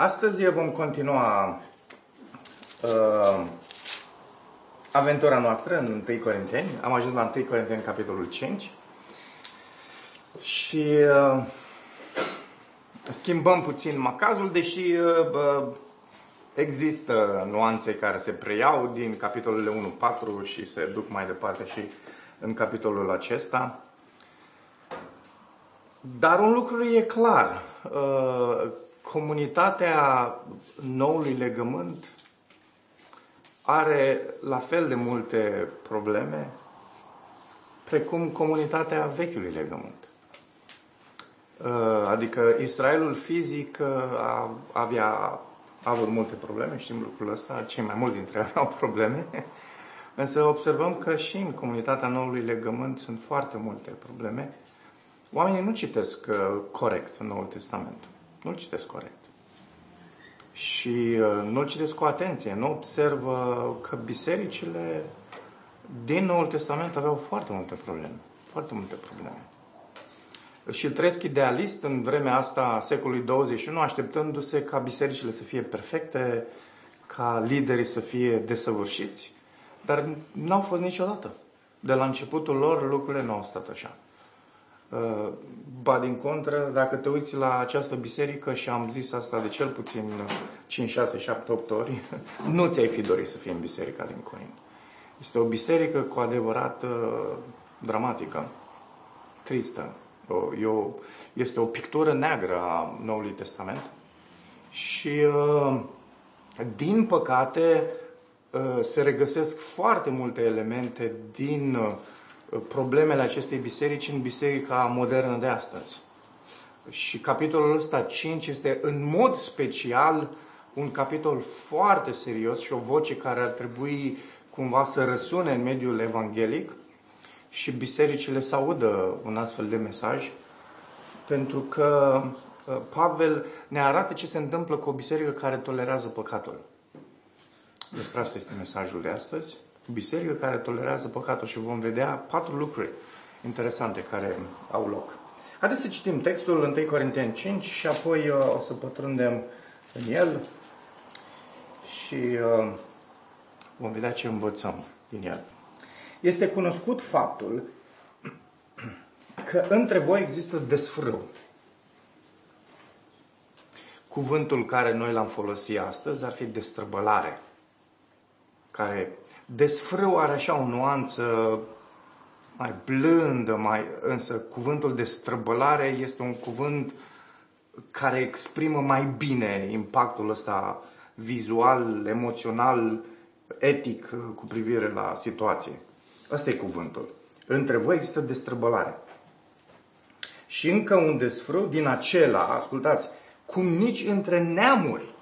Astăzi vom continua uh, aventura noastră în 1 Corinteni. Am ajuns la 1 Corinteni, capitolul 5. Și uh, schimbăm puțin macazul, deși uh, există nuanțe care se preiau din capitolele 1-4 și se duc mai departe și în capitolul acesta. Dar un lucru e clar. Uh, comunitatea noului legământ are la fel de multe probleme precum comunitatea vechiului legământ. Uh, adică Israelul fizic uh, a, avea a avut multe probleme, știm lucrul ăsta, cei mai mulți dintre ei aveau probleme, însă observăm că și în comunitatea noului legământ sunt foarte multe probleme. Oamenii nu citesc uh, corect în Noul Testament. Nu-l citesc corect. Și uh, nu-l citesc cu atenție. Nu observă că bisericile din Noul Testament aveau foarte multe probleme. Foarte multe probleme. Și îl trăiesc idealist în vremea asta a secolului 21, așteptându-se ca bisericile să fie perfecte, ca liderii să fie desăvârșiți, dar n-au fost niciodată. De la începutul lor, lucrurile nu au stat așa. Uh, ba din contră, dacă te uiți la această biserică și am zis asta de cel puțin 5, 6, 7, 8 ori, nu ți-ai fi dorit să fii în biserica din Corint. Este o biserică cu adevărat uh, dramatică, tristă. este o pictură neagră a Noului Testament și, uh, din păcate, se regăsesc foarte multe elemente din problemele acestei biserici în biserica modernă de astăzi. Și capitolul ăsta 5 este în mod special un capitol foarte serios și o voce care ar trebui cumva să răsune în mediul evanghelic și bisericile să audă un astfel de mesaj, pentru că uh, Pavel ne arată ce se întâmplă cu o biserică care tolerează păcatul. Despre asta este mesajul de astăzi biserică care tolerează păcatul și vom vedea patru lucruri interesante care au loc. Haideți să citim textul 1 Corinteni 5 și apoi uh, o să pătrundem în el și uh, vom vedea ce învățăm din el. Este cunoscut faptul că între voi există desfrâu. Cuvântul care noi l-am folosit astăzi ar fi destrăbălare, care Desfrâu are așa o nuanță mai blândă, mai, însă cuvântul de străbălare este un cuvânt care exprimă mai bine impactul ăsta vizual, emoțional, etic cu privire la situație. Ăsta e cuvântul. Între voi există destrăbălare. Și încă un desfrâu din acela, ascultați, cum nici între neamuri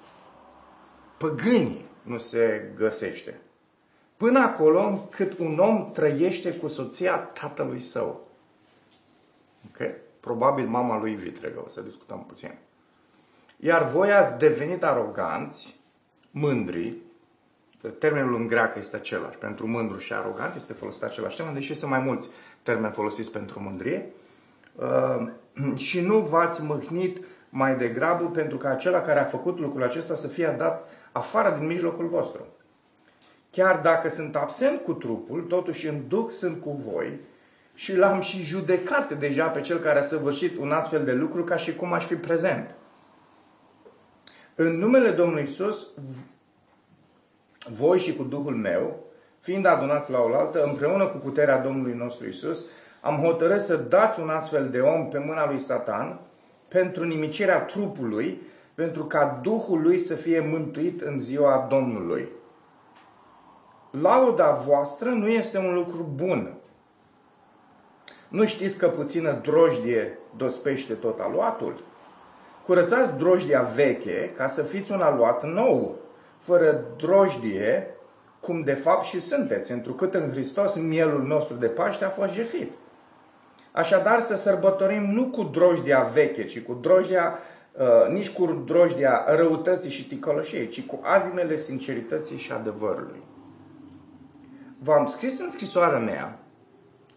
păgâni nu se găsește. Până acolo cât un om trăiește cu soția tatălui său. Ok? Probabil mama lui vitregă, o să discutăm puțin. Iar voi ați devenit aroganți, mândri, termenul în greacă este același. Pentru mândru și arogant este folosit același termen, deși sunt mai mulți termeni folosiți pentru mândrie. Uh, și nu v-ați mâhnit mai degrabă pentru că acela care a făcut lucrul acesta să fie dat afară din mijlocul vostru. Chiar dacă sunt absent cu trupul, totuși în duh sunt cu voi și l-am și judecat deja pe cel care a săvârșit un astfel de lucru ca și cum aș fi prezent. În numele Domnului Isus, voi și cu Duhul meu, fiind adunați la oaltă, împreună cu puterea Domnului nostru Isus, am hotărât să dați un astfel de om pe mâna lui Satan pentru nimicirea trupului, pentru ca Duhul lui să fie mântuit în ziua Domnului lauda voastră nu este un lucru bun. Nu știți că puțină drojdie dospește tot aluatul? Curățați drojdia veche ca să fiți un aluat nou, fără drojdie, cum de fapt și sunteți, întrucât în Hristos mielul nostru de Paște a fost jefit. Așadar să sărbătorim nu cu drojdia veche, ci cu drojdia, uh, nici cu drojdia răutății și ticăloșiei, ci cu azimele sincerității și adevărului v-am scris în scrisoarea mea,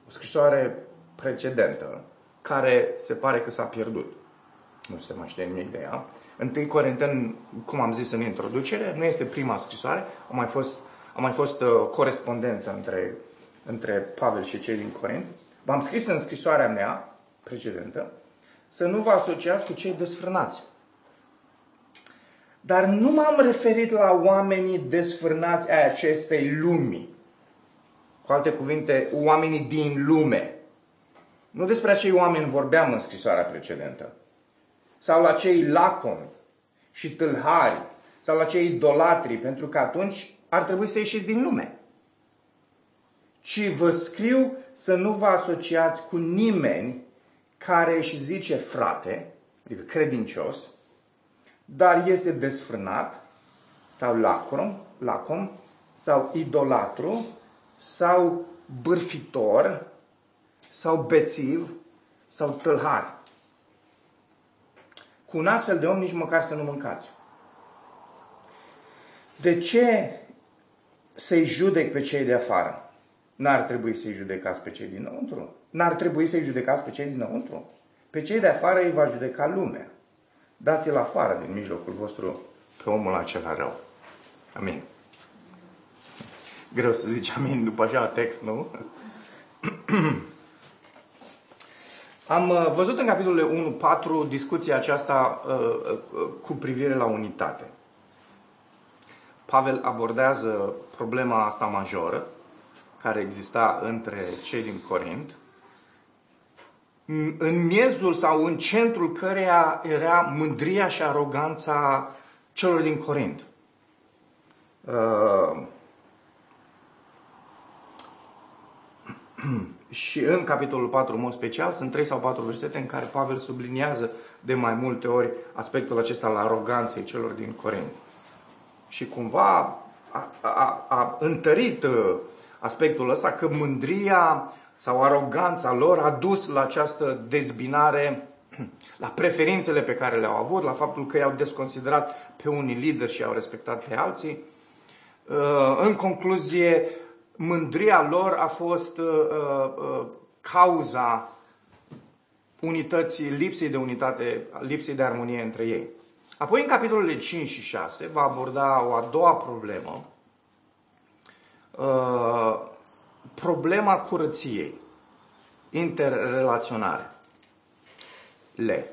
o scrisoare precedentă, care se pare că s-a pierdut. Nu se mai știe nimic de ea. 1 Corinteni, cum am zis în introducere, nu este prima scrisoare, a mai fost, a mai fost uh, corespondență între, între Pavel și cei din Corint. V-am scris în scrisoarea mea precedentă să nu vă asociați cu cei desfrânați. Dar nu m-am referit la oamenii desfrânați ai acestei lumi. Cu alte cuvinte, oamenii din lume. Nu despre acei oameni vorbeam în scrisoarea precedentă. Sau la cei lacomi și tâlhari. Sau la cei idolatri, pentru că atunci ar trebui să ieșiți din lume. Ci vă scriu să nu vă asociați cu nimeni care își zice frate, adică credincios, dar este desfrânat sau lacrom, lacom sau idolatru sau bârfitor sau bețiv sau tâlhar. Cu un astfel de om nici măcar să nu mâncați. De ce să-i judec pe cei de afară? N-ar trebui să-i judecați pe cei dinăuntru? N-ar trebui să-i judecați pe cei dinăuntru? Pe cei de afară îi va judeca lumea. Dați-l afară din mijlocul vostru pe omul acela rău. Amin. Greu să zici amin după așa text, nu? Am uh, văzut în capitolul 1.4 discuția aceasta uh, uh, cu privire la unitate. Pavel abordează problema asta majoră care exista între cei din Corint, în miezul sau în centrul căreia era mândria și aroganța celor din Corint. Uh, și în capitolul 4, în mod special, sunt 3 sau 4 versete în care Pavel subliniază de mai multe ori aspectul acesta al aroganței celor din Corint. Și cumva a, a, a întărit uh, aspectul ăsta că mândria sau aroganța lor a dus la această dezbinare, la preferințele pe care le-au avut, la faptul că i-au desconsiderat pe unii lideri și i-au respectat pe alții. Uh, în concluzie, mândria lor a fost uh, uh, cauza unității, lipsei de unitate, lipsei de armonie între ei. Apoi, în capitolele 5 și 6, va aborda o a doua problemă, problema curăției, interrelaționare. Le.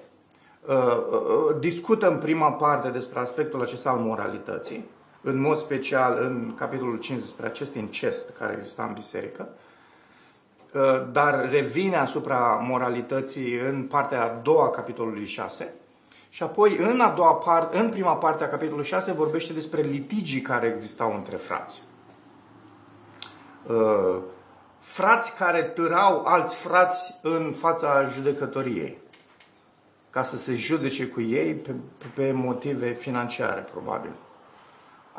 Uh, uh, discută în prima parte despre aspectul acesta al moralității, în mod special în capitolul 5 despre acest incest care exista în biserică, uh, dar revine asupra moralității în partea a doua a capitolului 6 și apoi în, a doua parte, în prima parte a capitolului 6 vorbește despre litigii care existau între frați frați care târau alți frați în fața judecătoriei ca să se judece cu ei pe, pe motive financiare, probabil.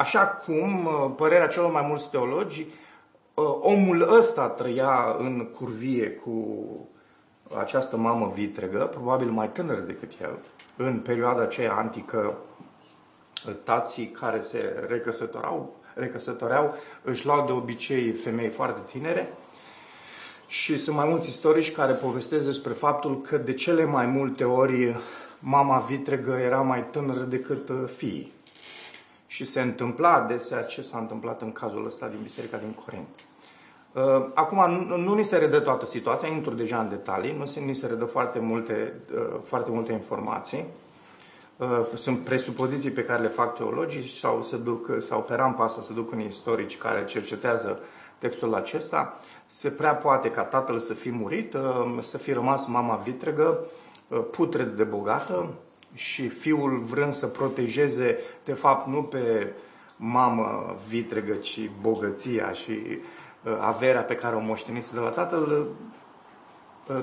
Așa cum, uh, părerea celor mai mulți teologi, uh, omul ăsta trăia în curvie cu această mamă vitregă, probabil mai tânăr decât el, în perioada aceea antică, uh, tații care se recăsătoreau, recăsătoreau își luau de obicei femei foarte tinere și sunt mai mulți istorici care povestesc despre faptul că de cele mai multe ori mama vitregă era mai tânără decât uh, fiii. Și se întâmpla adesea ce s-a întâmplat în cazul ăsta din Biserica din Corint. Uh, acum, nu, nu ni se redă toată situația, intru deja în detalii, nu se, ni se redă foarte multe, uh, foarte multe informații. Sunt presupoziții pe care le fac teologii sau, se duc, sau pe rampa asta se duc în istorici care cercetează textul acesta, se prea poate ca tatăl să fi murit, uh, să fi rămas mama vitregă, uh, putred de bogată și fiul vrând să protejeze, de fapt, nu pe mamă vitregă, ci bogăția și uh, averea pe care o moștenise de la tatăl,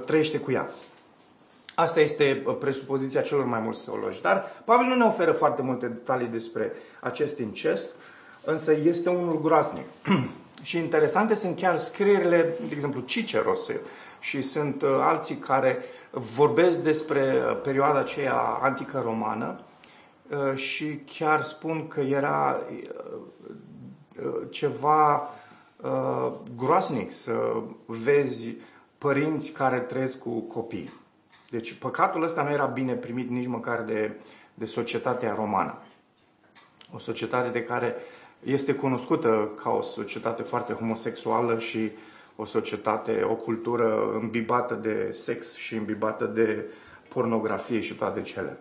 trăiește cu ea. Asta este presupoziția celor mai mulți teologi. Dar Pavel nu ne oferă foarte multe detalii despre acest incest, însă este unul groaznic. Și interesante sunt chiar scrierile, de exemplu, Ciceros și sunt uh, alții care vorbesc despre uh, perioada aceea antică romană uh, și chiar spun că era ceva groasnic să vezi părinți care trăiesc cu copii. Deci păcatul ăsta nu era bine primit nici măcar de, de societatea romană. O societate de care este cunoscută ca o societate foarte homosexuală și o societate, o cultură îmbibată de sex și îmbibată de pornografie și toate cele.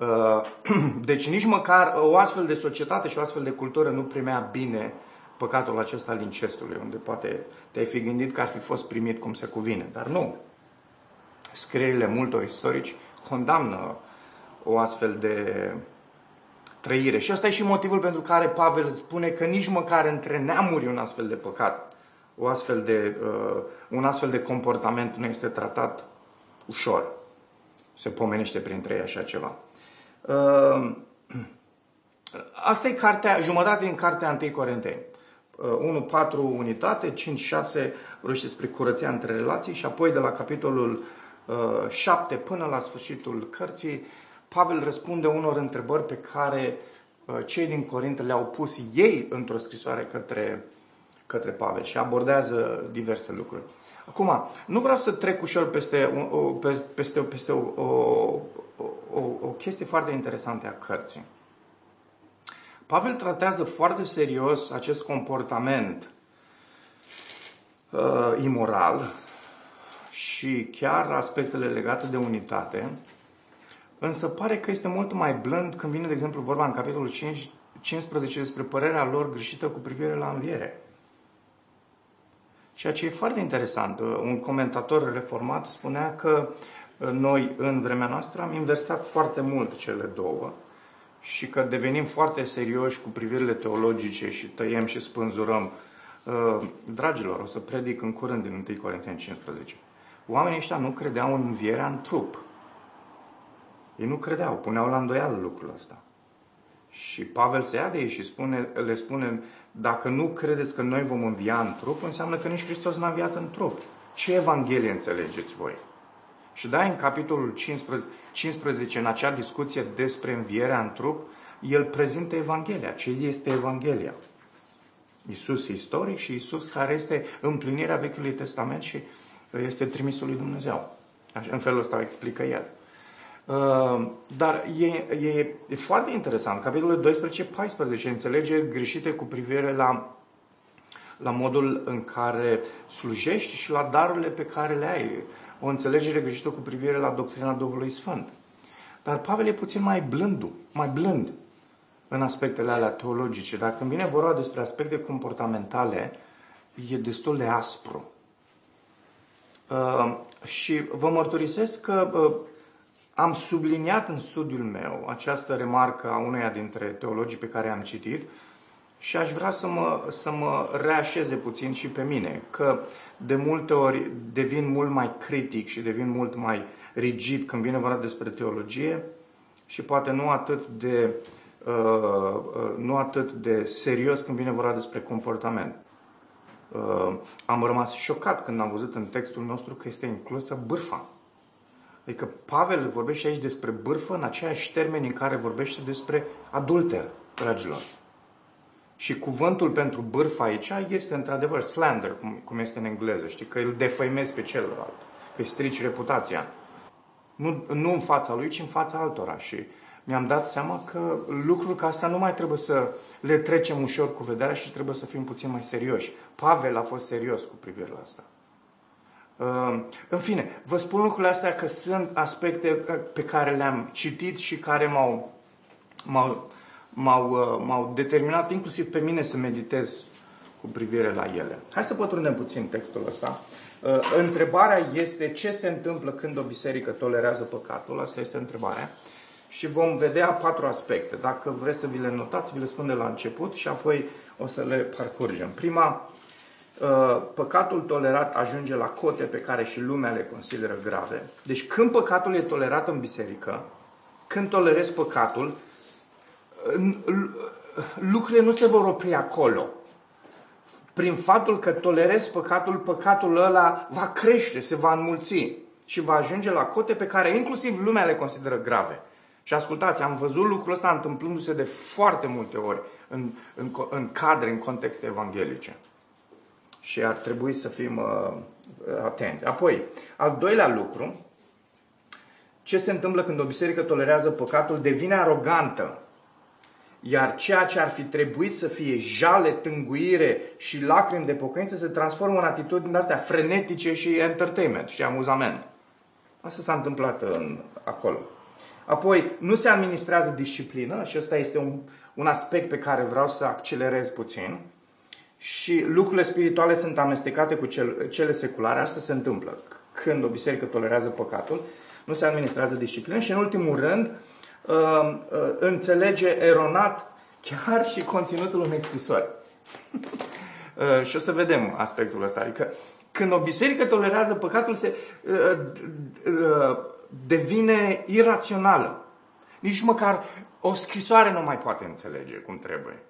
Uh, deci nici măcar o astfel de societate și o astfel de cultură nu primea bine păcatul acesta al incestului, unde poate te-ai fi gândit că ar fi fost primit cum se cuvine, dar nu. Scrierile multor istorici condamnă o astfel de trăire. Și ăsta e și motivul pentru care Pavel spune că nici măcar între neamuri un astfel de păcat, o astfel de, uh, un astfel de comportament nu este tratat ușor. Se pomenește printre ei așa ceva. Uh, asta e cartea, jumătate din cartea 1 Corinteni. 1, uh, 4 unitate, 5, 6 vorbește despre curăția între relații și apoi de la capitolul 7 uh, până la sfârșitul cărții, Pavel răspunde unor întrebări pe care cei din Corint le-au pus ei într-o scrisoare către, către Pavel și abordează diverse lucruri. Acum, nu vreau să trec ușor peste, o, peste, peste o, o, o, o chestie foarte interesantă a cărții. Pavel tratează foarte serios acest comportament uh, imoral și chiar aspectele legate de unitate, însă pare că este mult mai blând când vine, de exemplu, vorba în capitolul 5, 15 despre părerea lor greșită cu privire la înviere. Ceea ce e foarte interesant. Un comentator reformat spunea că noi, în vremea noastră, am inversat foarte mult cele două și că devenim foarte serioși cu privirile teologice și tăiem și spânzurăm. Uh, dragilor, o să predic în curând din 1 Corinteni 15. Oamenii ăștia nu credeau în învierea în trup. Ei nu credeau, puneau la îndoială lucrul ăsta. Și Pavel se ia de ei și spune, le spune, dacă nu credeți că noi vom învia în trup, înseamnă că nici Hristos n-a înviat în trup. Ce Evanghelie înțelegeți voi? Și da, în capitolul 15, 15, în acea discuție despre învierea în trup, el prezintă Evanghelia. Ce este Evanghelia? Iisus istoric și Iisus care este împlinirea Vechiului Testament și este trimisul lui Dumnezeu. În felul ăsta o explică el. Uh, dar e, e, e foarte interesant. Capitolul 12-14 înțelegeri greșite cu privire la, la modul în care slujești și la darurile pe care le ai o înțelegere greșită cu privire la doctrina Duhului Sfânt. Dar Pavel e puțin mai blând, mai blând în aspectele alea teologice. Dar când vine vorba despre aspecte comportamentale, e destul de aspru. Uh, și vă mărturisesc că uh, am subliniat în studiul meu această remarcă a uneia dintre teologii pe care am citit, și aș vrea să mă, să mă reașeze puțin și pe mine, că de multe ori devin mult mai critic și devin mult mai rigid când vine vorba despre teologie și poate nu atât de, uh, uh, nu atât de serios când vine vorba despre comportament. Uh, am rămas șocat când am văzut în textul nostru că este inclusă bârfa. Adică Pavel vorbește aici despre bârfă în aceiași termeni în care vorbește despre adulter, dragilor. Și cuvântul pentru bârfă aici este într-adevăr slander, cum, cum este în engleză, știi, că îl defăimezi pe celălalt, că îi strici reputația. Nu, nu în fața lui, ci în fața altora. Și mi-am dat seama că lucruri ca asta nu mai trebuie să le trecem ușor cu vederea și trebuie să fim puțin mai serioși. Pavel a fost serios cu privire la asta. Uh, în fine, vă spun lucrurile astea că sunt aspecte uh, pe care le-am citit și care m-au, m-au m-au, uh, m-au determinat inclusiv pe mine să meditez cu privire la ele. Hai să pătrundem puțin textul ăsta. Uh, întrebarea este ce se întâmplă când o biserică tolerează păcatul? Asta este întrebarea. Și vom vedea patru aspecte. Dacă vreți să vi le notați, vi le spun de la început și apoi o să le parcurgem. Prima, uh, păcatul tolerat ajunge la cote pe care și lumea le consideră grave. Deci când păcatul e tolerat în biserică, când tolerezi păcatul, lucrurile nu se vor opri acolo. Prin faptul că tolerezi păcatul, păcatul ăla va crește, se va înmulți și va ajunge la cote pe care inclusiv lumea le consideră grave. Și ascultați, am văzut lucrul ăsta întâmplându-se de foarte multe ori în, în, în cadre, în contexte evanghelice. Și ar trebui să fim uh, atenți. Apoi, al doilea lucru ce se întâmplă când o biserică tolerează păcatul? Devine arogantă. Iar ceea ce ar fi trebuit să fie jale, tânguire și lacrimi de pocăință se transformă în atitudini astea frenetice și entertainment și amuzament. Asta s-a întâmplat în, acolo. Apoi, nu se administrează disciplină și ăsta este un, un aspect pe care vreau să accelerez puțin. Și lucrurile spirituale sunt amestecate cu cel, cele seculare. Asta se întâmplă când o biserică tolerează păcatul. Nu se administrează disciplină și, în ultimul rând, uh, uh, înțelege eronat chiar și conținutul unei scrisori. Uh, și o să vedem aspectul ăsta. Adică, când o biserică tolerează păcatul, se devine irațională. Nici măcar o scrisoare nu mai poate înțelege cum trebuie.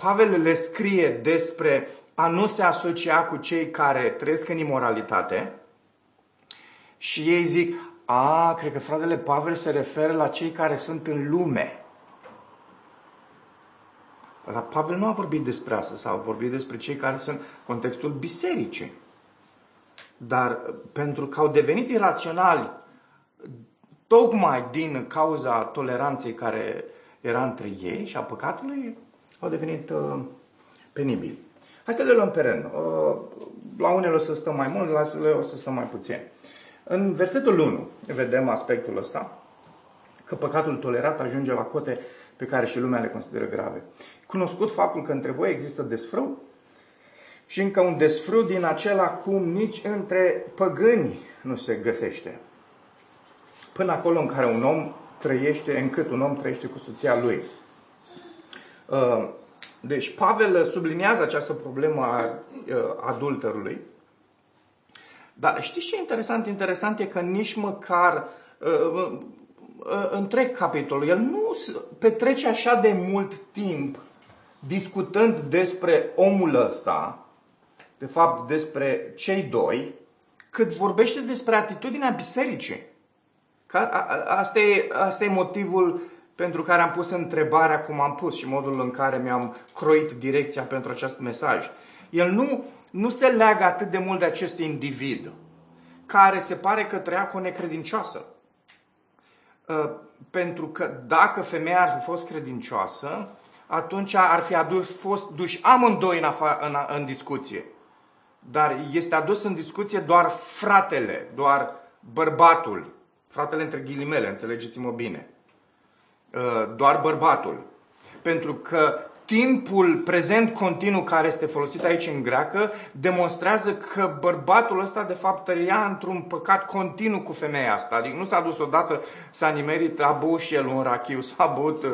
Pavel le scrie despre a nu se asocia cu cei care trăiesc în imoralitate și ei zic, a, cred că fratele Pavel se referă la cei care sunt în lume. Dar Pavel nu a vorbit despre asta, sau a vorbit despre cei care sunt în contextul bisericii. Dar pentru că au devenit iraționali tocmai din cauza toleranței care era între ei și a păcatului, au devenit uh, penibili. Hai să le luăm pe rând. Uh, la unele o să stăm mai mult, la altele o să stăm mai puțin. În versetul 1 vedem aspectul ăsta, că păcatul tolerat ajunge la cote pe care și lumea le consideră grave. Cunoscut faptul că între voi există desfrâu și încă un desfrâu din acela cum nici între păgâni nu se găsește. Până acolo în care un om trăiește, încât un om trăiește cu soția lui. Uh, deci Pavel subliniază această problemă a uh, adulterului. Dar știți ce e interesant? Interesant e că nici măcar uh, întreg capitolul, el nu petrece așa de mult timp discutând despre omul ăsta, de fapt despre cei doi, cât vorbește despre atitudinea bisericii. Asta e, asta e motivul pentru care am pus întrebarea cum am pus și modul în care mi-am croit direcția pentru acest mesaj. El nu, nu se leagă atât de mult de acest individ care se pare că trăia cu o necredincioasă. Uh, pentru că dacă femeia ar fi fost credincioasă, atunci ar fi adus, fost duși amândoi în, afa, în, în discuție. Dar este adus în discuție doar fratele, doar bărbatul. Fratele între ghilimele, înțelegeți-mă bine. Uh, doar bărbatul. Pentru că timpul prezent continuu care este folosit aici în greacă demonstrează că bărbatul ăsta de fapt trăia într-un păcat continuu cu femeia asta. Adică nu s-a dus odată, s-a nimerit, a băut și el un rachiu, s-a băut uh,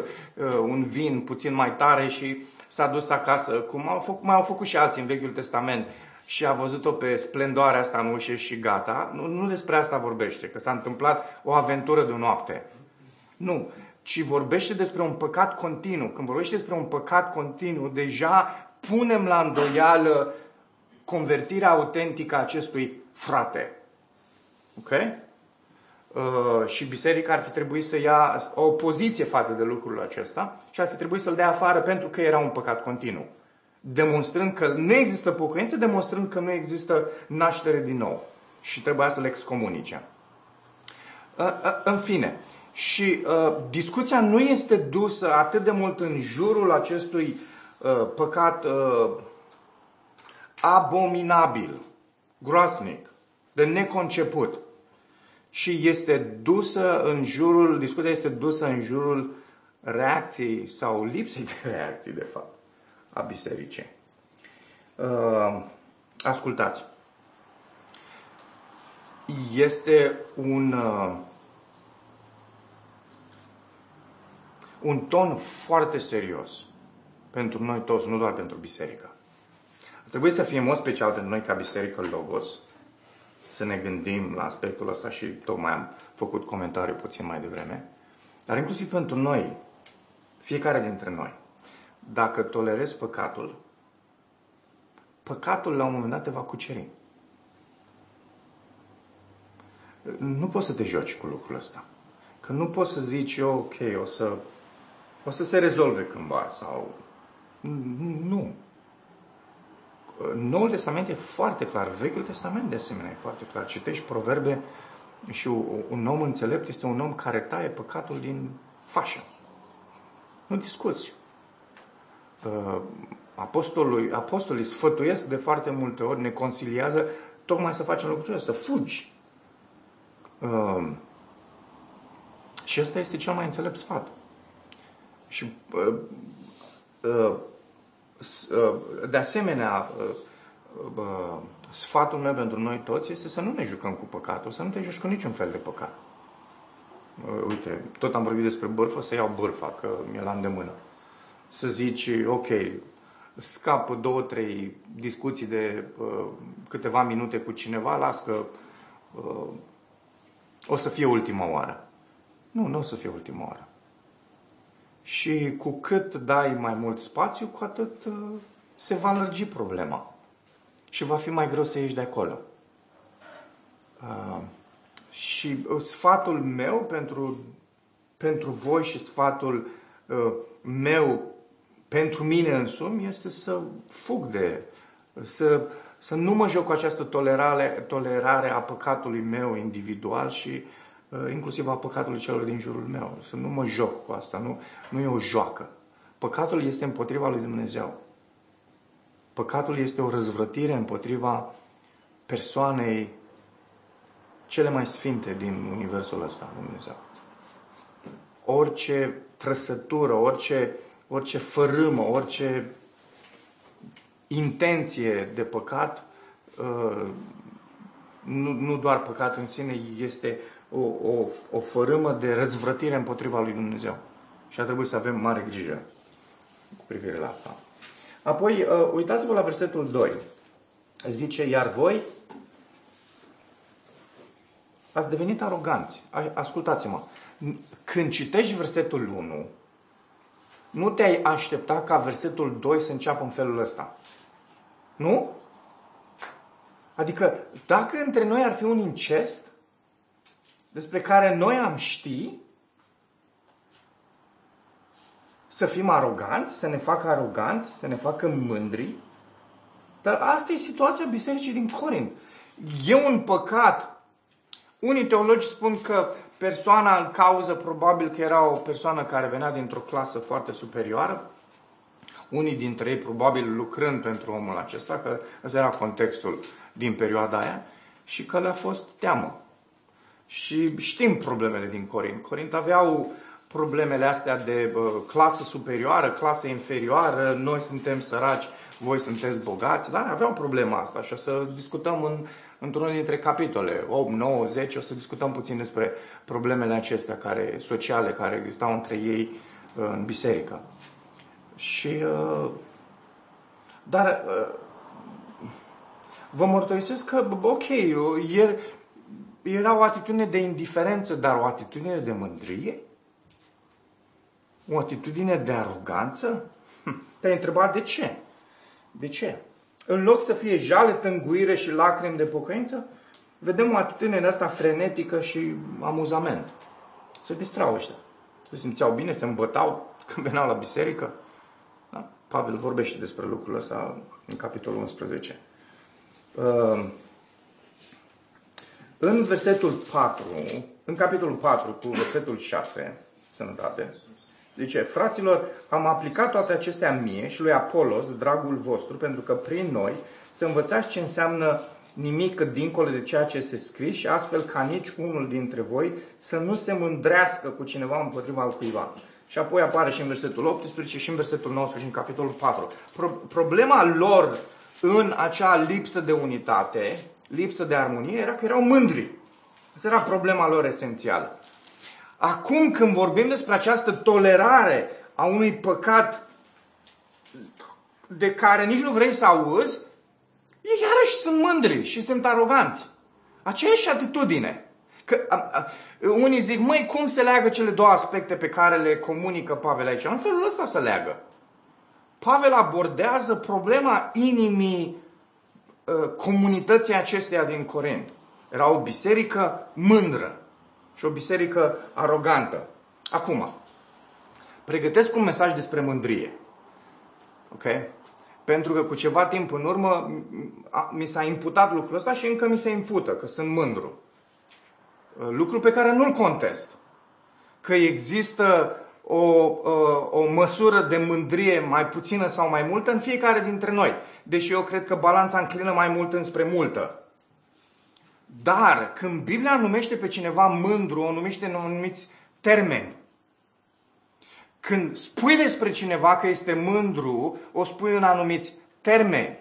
un vin puțin mai tare și s-a dus acasă, cum au făcut, mai au făcut și alții în Vechiul Testament și a văzut-o pe splendoarea asta în ușă și gata. Nu, nu despre asta vorbește, că s-a întâmplat o aventură de o noapte. Nu, ci vorbește despre un păcat continuu. Când vorbește despre un păcat continuu, deja punem la îndoială convertirea autentică a acestui frate. Ok? Uh, și biserica ar fi trebuit să ia o poziție față de lucrul acesta și ar fi trebuit să-l dea afară pentru că era un păcat continuu. Demonstrând că nu există pocăință, demonstrând că nu există naștere din nou. Și trebuia să le excomunice. Uh, uh, în fine, și uh, discuția nu este dusă atât de mult în jurul acestui uh, păcat uh, abominabil, groasnic, de neconceput. Și este dusă în jurul, discuția este dusă în jurul reacției sau lipsei de reacții, de fapt, a bisericii. Uh, ascultați. Este un uh, un ton foarte serios pentru noi toți, nu doar pentru biserică. Trebuie să fie mod special pentru noi ca biserică Logos, să ne gândim la aspectul ăsta și tocmai am făcut comentariu puțin mai devreme, dar inclusiv pentru noi, fiecare dintre noi. Dacă tolerezi păcatul, păcatul la un moment dat te va cuceri. Nu poți să te joci cu lucrul ăsta. Că nu poți să zici, eu, ok, o să o să se rezolve cândva sau... Nu. Noul Testament e foarte clar, Vechiul Testament de asemenea e foarte clar. Citești proverbe, Și un om înțelept este un om care taie păcatul din fașă. Nu discuți. Uh, apostolul, apostolii sfătuiesc de foarte multe ori, ne consiliază tocmai să facem lucrurile, să fugi. Uh, și ăsta este cel mai înțelept sfat. Și de asemenea, sfatul meu pentru noi toți este să nu ne jucăm cu păcatul, să nu te joci cu niciun fel de păcat. Uite, tot am vorbit despre bârfă, să iau bârfa, că mi-e la îndemână. Să zici, ok, scapă două, trei discuții de uh, câteva minute cu cineva, las că uh, o să fie ultima oară. Nu, nu o să fie ultima oară. Și cu cât dai mai mult spațiu, cu atât uh, se va lărgi problema și va fi mai greu să ieși de acolo. Uh, și uh, sfatul meu pentru, pentru voi și sfatul uh, meu pentru mine însumi este să fug de, să, să nu mă joc cu această tolerare, tolerare a păcatului meu individual și uh, inclusiv a păcatului celor din jurul meu. Să nu mă joc cu asta, nu, nu e o joacă. Păcatul este împotriva lui Dumnezeu. Păcatul este o răzvrătire împotriva persoanei cele mai sfinte din universul ăsta, Dumnezeu. Orice trăsătură, orice, orice fărâmă, orice intenție de păcat, uh, nu, nu doar păcat în sine, este o, o, o fărâmă de răzvrătire împotriva lui Dumnezeu. Și ar trebui să avem mare grijă cu privire la asta. Apoi, uh, uitați-vă la versetul 2. Zice, iar voi ați devenit aroganți. Ascultați-mă. Când citești versetul 1, nu te-ai aștepta ca versetul 2 să înceapă în felul ăsta. Nu? Adică, dacă între noi ar fi un incest despre care noi am ști, să fim aroganți, să ne facă aroganți, să ne facă mândri. Dar asta e situația bisericii din Corint. E un păcat. Unii teologi spun că persoana în cauză probabil că era o persoană care venea dintr-o clasă foarte superioară. Unii dintre ei probabil lucrând pentru omul acesta, că ăsta era contextul din perioada aia, și că le-a fost teamă. Și știm problemele din Corint. Corint aveau problemele astea de uh, clasă superioară, clasă inferioară, noi suntem săraci, voi sunteți bogați, dar aveau problema asta și o să discutăm în, într-unul dintre capitole, 8, 9, 10, o să discutăm puțin despre problemele acestea care, sociale care existau între ei uh, în biserică. Și, uh, dar uh, vă mărturisesc că, ok, era o atitudine de indiferență, dar o atitudine de mândrie? O atitudine de aroganță? Hm, te-ai întrebat de ce? De ce? În loc să fie jale, tânguire și lacrimi de pocăință, vedem o atitudine de asta frenetică și amuzament. Se distrau ăștia. Se simțeau bine, se îmbătau când veneau la biserică. Da? Pavel vorbește despre lucrul ăsta în capitolul 11. Ehm, în versetul 4, în capitolul 4 cu versetul 6, sănătate, Zice, fraților, am aplicat toate acestea mie și lui Apolos, dragul vostru, pentru că prin noi să învățați ce înseamnă nimic dincolo de ceea ce este scris și astfel ca nici unul dintre voi să nu se mândrească cu cineva împotriva al cuiva. Și apoi apare și în versetul 18 și în versetul 19 și în capitolul 4. Pro- problema lor în acea lipsă de unitate, lipsă de armonie, era că erau mândri. Asta era problema lor esențială. Acum când vorbim despre această tolerare a unui păcat de care nici nu vrei să auzi, ei iarăși sunt mândri și sunt aroganți. Aceeași atitudine. Că, a, a, unii zic, măi, cum se leagă cele două aspecte pe care le comunică Pavel aici? În felul ăsta se leagă. Pavel abordează problema inimii uh, comunității acesteia din Corint. Era o biserică mândră și o biserică arogantă. Acum, pregătesc un mesaj despre mândrie. Ok? Pentru că cu ceva timp în urmă mi s-a imputat lucrul ăsta și încă mi se impută că sunt mândru. Uh, lucru pe care nu-l contest. Că există o, uh, o măsură de mândrie mai puțină sau mai multă în fiecare dintre noi. Deși eu cred că balanța înclină mai mult înspre multă. Dar când Biblia numește pe cineva mândru, o numește în anumiți termeni. Când spui despre cineva că este mândru, o spui în anumiți termeni.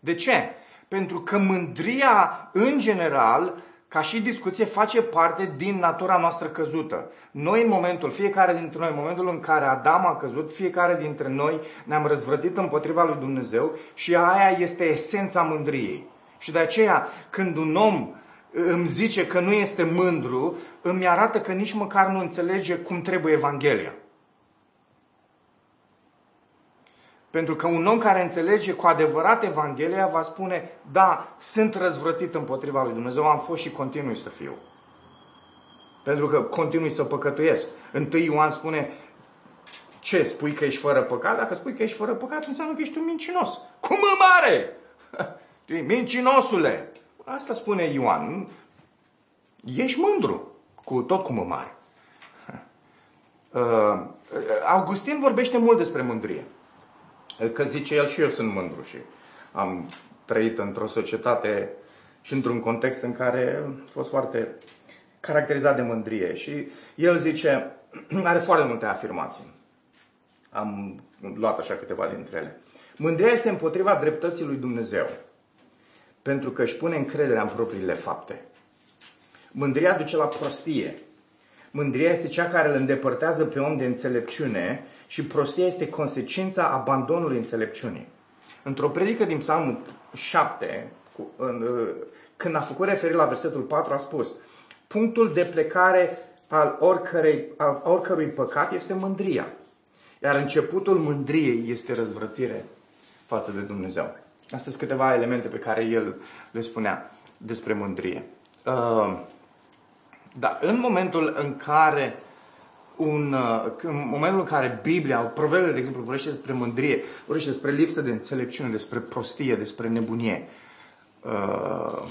De ce? Pentru că mândria, în general, ca și discuție, face parte din natura noastră căzută. Noi, în momentul, fiecare dintre noi, în momentul în care Adam a căzut, fiecare dintre noi ne-am răzvrătit împotriva lui Dumnezeu și aia este esența mândriei. Și de aceea, când un om îmi zice că nu este mândru, îmi arată că nici măcar nu înțelege cum trebuie Evanghelia. Pentru că un om care înțelege cu adevărat Evanghelia va spune, da, sunt răzvrătit împotriva lui Dumnezeu, am fost și continui să fiu. Pentru că continui să păcătuiesc. Întâi Ioan spune, ce, spui că ești fără păcat? Dacă spui că ești fără păcat, înseamnă că ești un mincinos. Cum mare? Mincinosule! Asta spune Ioan. Ești mândru cu tot cum mare. Uh, Augustin vorbește mult despre mândrie. Că zice el și eu sunt mândru și am trăit într-o societate și într-un context în care a fost foarte caracterizat de mândrie. Și el zice, are foarte multe afirmații. Am luat așa câteva dintre ele. Mândria este împotriva dreptății lui Dumnezeu, pentru că își pune încrederea în propriile fapte. Mândria duce la prostie. Mândria este cea care îl îndepărtează pe om de înțelepciune și prostia este consecința abandonului înțelepciunii. Într-o predică din Psalmul 7, când a făcut referire la versetul 4, a spus punctul de plecare al, oricărei, al oricărui păcat este mândria. Iar începutul mândriei este răzvrătire față de Dumnezeu. Astea sunt câteva elemente pe care el le spunea despre mândrie. Uh, da, în momentul în care un, uh, în momentul în care Biblia, Proverbele, de exemplu, vorbește despre mândrie, vorbește despre lipsă de înțelepciune, despre prostie, despre nebunie, uh,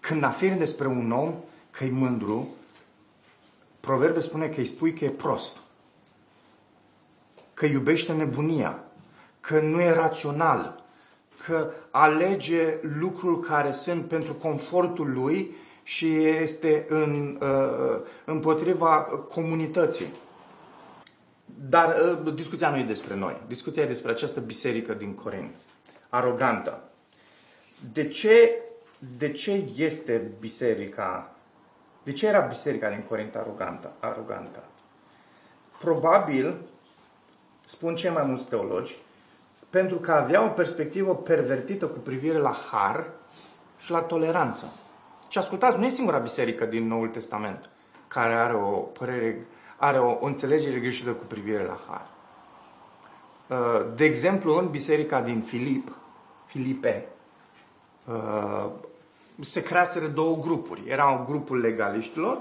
când afirmi despre un om că e mândru, Proverbe spune că îi spui că e prost, că iubește nebunia, că nu e rațional, că alege lucruri care sunt pentru confortul lui și este în, uh, împotriva comunității. Dar uh, discuția nu e despre noi. Discuția e despre această biserică din Corint. Arogantă. De ce, de ce este biserica? De ce era biserica din Corint arogantă? arogantă? Probabil, spun cei mai mulți teologi, pentru că avea o perspectivă pervertită cu privire la har și la toleranță. Și ascultați, nu e singura biserică din Noul Testament care are o părere, are o, o înțelegere greșită cu privire la har. Uh, de exemplu, în biserica din Filip, Filipe, uh, se creaseră două grupuri. Era grupul legaliștilor,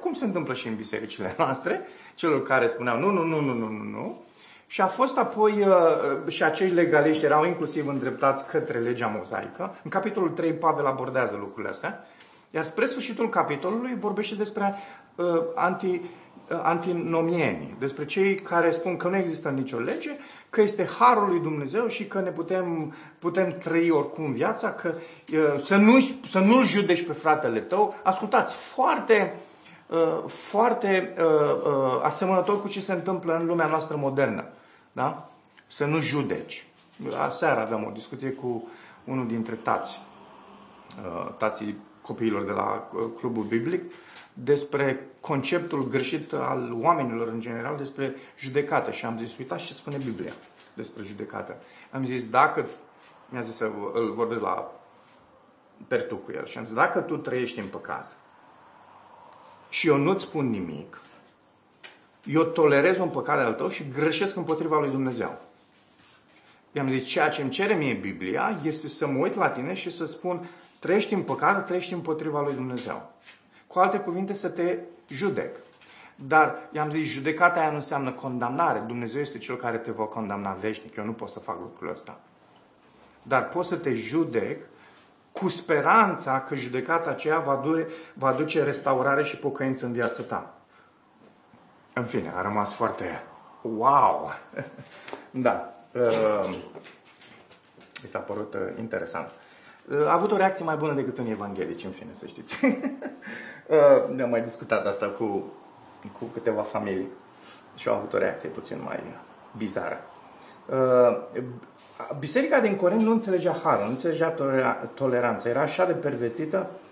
cum se întâmplă și în bisericile noastre, celor care spuneau nu, nu, nu, nu, nu, nu, nu, și a fost apoi, uh, și acești legaliști erau inclusiv îndreptați către legea mozaică. În capitolul 3 Pavel abordează lucrurile astea. Iar spre sfârșitul capitolului vorbește despre uh, anti, uh, antinomieni, despre cei care spun că nu există nicio lege, că este harul lui Dumnezeu și că ne putem, putem trăi oricum viața, că uh, să, nu, să nu-l judeci pe fratele tău. Ascultați, foarte, uh, foarte uh, uh, asemănător cu ce se întâmplă în lumea noastră modernă. Da? Să nu judeci. Aseară aveam o discuție cu unul dintre tați, uh, tații copiilor de la uh, clubul biblic, despre conceptul greșit al oamenilor în general despre judecată. Și am zis, uitați ce spune Biblia despre judecată. Am zis, dacă, mi-a zis să îl vorbesc la pertu cu el, și am zis, dacă tu trăiești în păcat și eu nu-ți spun nimic, eu tolerez un păcat al tău și greșesc împotriva lui Dumnezeu. I-am zis, ceea ce îmi cere mie Biblia este să mă uit la tine și să spun, trăiești în păcat, trăiești împotriva lui Dumnezeu. Cu alte cuvinte, să te judec. Dar i-am zis, judecata aia nu înseamnă condamnare. Dumnezeu este cel care te va condamna veșnic. Eu nu pot să fac lucrul ăsta. Dar pot să te judec cu speranța că judecata aceea va, dure, va duce restaurare și pocăință în viața ta. În fine, a rămas foarte wow! da. Uh, mi s-a părut uh, interesant. Uh, a avut o reacție mai bună decât în evanghelici, în fine, să știți. uh, ne-am mai discutat asta cu, cu câteva familii și au avut o reacție puțin mai bizară. Uh, Biserica din Corint nu înțelegea harul, nu înțelegea toleranța. Era așa de pervertită uh,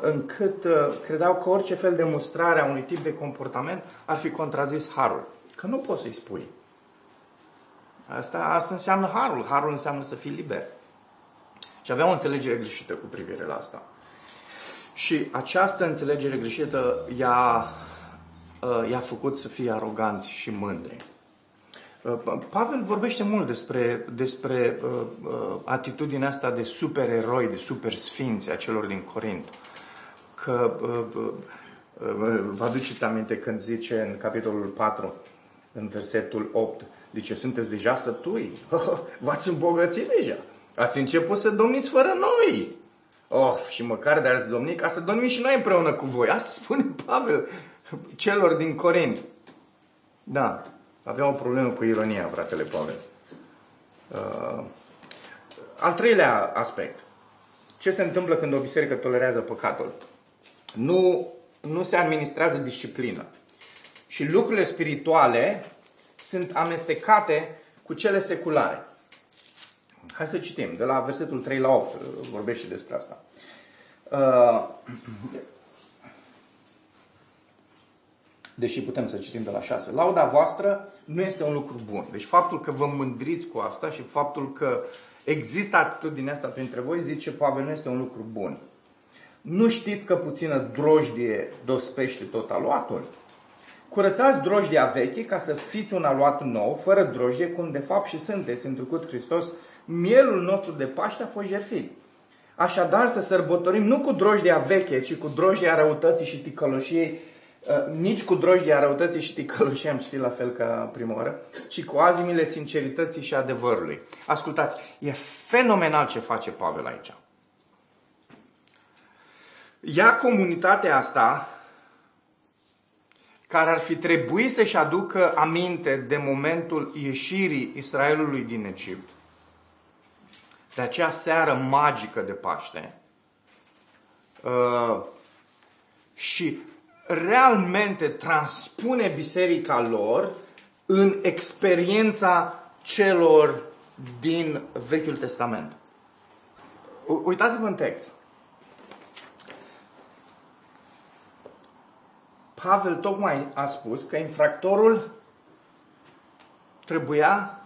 încât uh, credeau că orice fel de mustrare a unui tip de comportament ar fi contrazis harul. Că nu poți să-i spui. Asta, asta înseamnă harul. Harul înseamnă să fii liber. Și avea o înțelegere greșită cu privire la asta. Și această înțelegere greșită i-a, uh, i-a făcut să fie aroganți și mândri. Uh, Pavel vorbește mult despre, despre uh, uh, atitudinea asta de supereroi, de super sfinți a celor din Corint. Că uh, uh, vă aduceți aminte când zice în capitolul 4, în versetul 8, zice, sunteți deja sătui, v-ați îmbogățit deja, ați început să domniți fără noi. Of, și măcar de ați domni ca să domnim și noi împreună cu voi. Asta spune Pavel celor din Corint. Da, avea o problemă cu ironia, fratele Pavel. Uh, al treilea aspect. Ce se întâmplă când o biserică tolerează păcatul? Nu, nu se administrează disciplină. Și lucrurile spirituale sunt amestecate cu cele seculare. Hai să citim, de la versetul 3 la 8 vorbește despre asta. Uh, deși putem să citim de la 6. Lauda voastră nu este un lucru bun. Deci faptul că vă mândriți cu asta și faptul că există atitudinea asta printre voi, zice Pavel, nu este un lucru bun. Nu știți că puțină drojdie dospește tot aluatul? Curățați drojdia veche ca să fiți un aluat nou, fără drojdie, cum de fapt și sunteți, întrucât Hristos, mielul nostru de Paște a fost jertfit. Așadar să sărbătorim nu cu drojdia veche, ci cu drojdia răutății și ticăloșiei Uh, nici cu drojdia răutății și ticălușii am citit la fel ca prima oară, ci cu azimile sincerității și adevărului. Ascultați, e fenomenal ce face Pavel aici. Ia comunitatea asta, care ar fi trebuit să-și aducă aminte de momentul ieșirii Israelului din Egipt, de acea seară magică de Paște, uh, și realmente transpune biserica lor în experiența celor din Vechiul Testament. Uitați-vă în text. Pavel tocmai a spus că infractorul trebuia,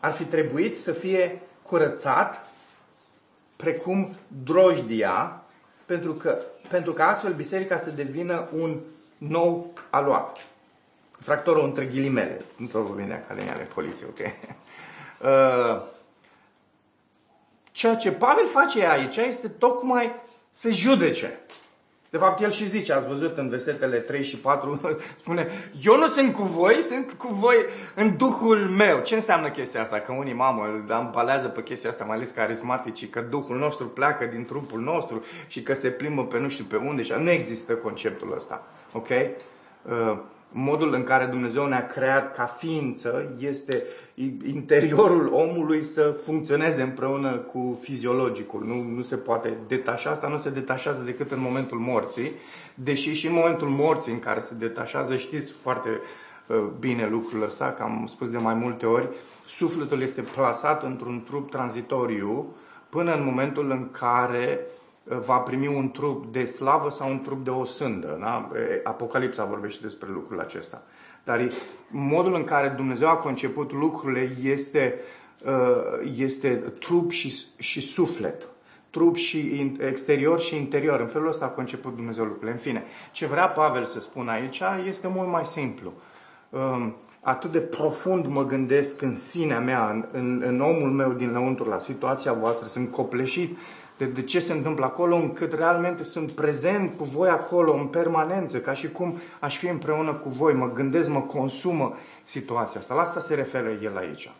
ar fi trebuit să fie curățat precum drojdia, pentru că pentru ca astfel biserica să devină un nou aluat. Fractorul între ghilimele, într-o vorbire Academia de Poliție, ok? Uh, ceea ce Pavel face aici este tocmai să judece. De fapt, el și zice, ați văzut în versetele 3 și 4, spune, eu nu sunt cu voi, sunt cu voi în Duhul meu. Ce înseamnă chestia asta? Că unii, mamă, ampalează pe chestia asta, mai ales carismaticii, că Duhul nostru pleacă din trupul nostru și că se plimbă pe nu știu pe unde. Și nu există conceptul ăsta. Ok? Uh, modul în care Dumnezeu ne-a creat ca ființă este interiorul omului să funcționeze împreună cu fiziologicul. Nu, nu se poate detașa, asta nu se detașează decât în momentul morții, deși și în momentul morții în care se detașează, știți foarte uh, bine lucrul ăsta, că am spus de mai multe ori, sufletul este plasat într-un trup tranzitoriu până în momentul în care va primi un trup de slavă sau un trup de o sândă. Da? Apocalipsa vorbește despre lucrul acesta. Dar modul în care Dumnezeu a conceput lucrurile este, este trup și, și suflet. Trup și exterior și interior. În felul ăsta a conceput Dumnezeu lucrurile. În fine, ce vrea Pavel să spună aici este mult mai simplu. Atât de profund mă gândesc în sinea mea, în, în, în omul meu din lăuntru, la situația voastră, sunt copleșit de, de ce se întâmplă acolo, încât realmente sunt prezent cu voi acolo în permanență, ca și cum aș fi împreună cu voi, mă gândesc, mă consumă situația asta. La asta se referă el aici.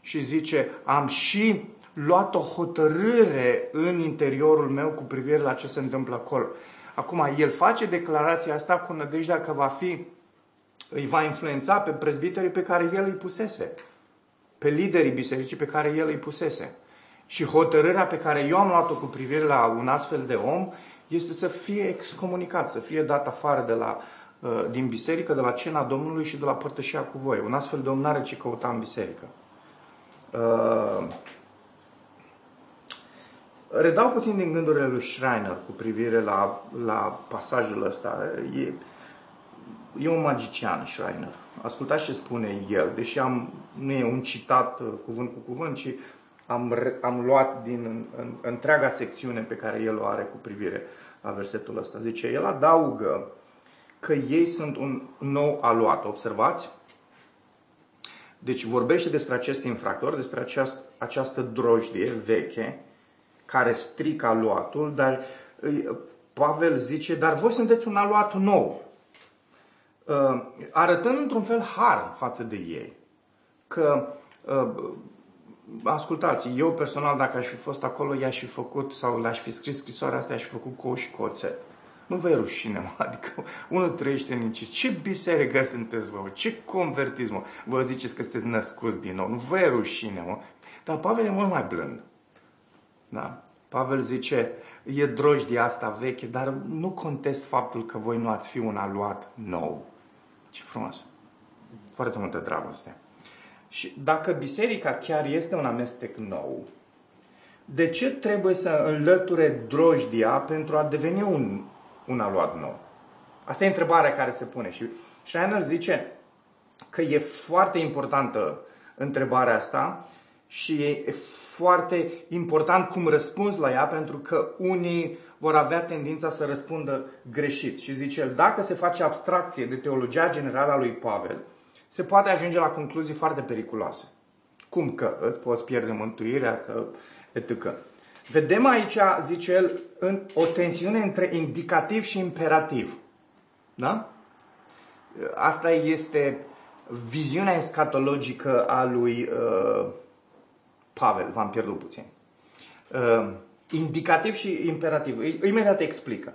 și zice, am și luat o hotărâre în interiorul meu cu privire la ce se întâmplă acolo. Acum, el face declarația asta cu nădejdea că va fi, îi va influența pe prezbiterii pe care el îi pusese, pe liderii bisericii pe care el îi pusese. Și hotărârea pe care eu am luat-o cu privire la un astfel de om este să fie excomunicat, să fie dat afară de la, uh, din biserică, de la cena Domnului și de la părtășia cu voi. Un astfel de om n-are ce căuta în biserică. Uh, redau puțin din gândurile lui Schreiner cu privire la, la pasajul ăsta. E, e un magician, Schreiner. Ascultați ce spune el, deși am, nu e un citat uh, cuvânt cu cuvânt, ci am, am luat din în, în, întreaga secțiune pe care el o are cu privire la versetul ăsta. Zice, el adaugă că ei sunt un nou aluat. Observați? Deci vorbește despre acest infractor, despre aceast, această drojdie veche care strică aluatul, dar Pavel zice, dar voi sunteți un aluat nou. Uh, arătând într-un fel har față de ei. Că uh, ascultați, eu personal, dacă aș fi fost acolo, i-aș fi făcut, sau l-aș fi scris scrisoarea asta, i-aș fi făcut cu și cu oțet. Nu vă e rușine, mă. Adică unul trăiește în incis. Ce biserică sunteți, vă? Ce convertiți, mă? Vă ziceți că sunteți născuți din nou. Nu vă e rușine, mă. Dar Pavel e mult mai blând. Da? Pavel zice, e de asta veche, dar nu contest faptul că voi nu ați fi un aluat nou. Ce frumos. Foarte multă dragoste. Și dacă biserica chiar este un amestec nou, de ce trebuie să înlăture drojdia pentru a deveni un, un aluat nou? Asta e întrebarea care se pune. Și Schreiner zice că e foarte importantă întrebarea asta și e foarte important cum răspunzi la ea, pentru că unii vor avea tendința să răspundă greșit. Și zice el, dacă se face abstracție de teologia generală a lui Pavel, se poate ajunge la concluzii foarte periculoase. Cum că îți poți pierde mântuirea, că etc. Vedem aici, zice el, în o tensiune între indicativ și imperativ. Da? Asta este viziunea escatologică a lui uh, Pavel. V-am pierdut puțin. Uh, indicativ și imperativ. Imediat explică.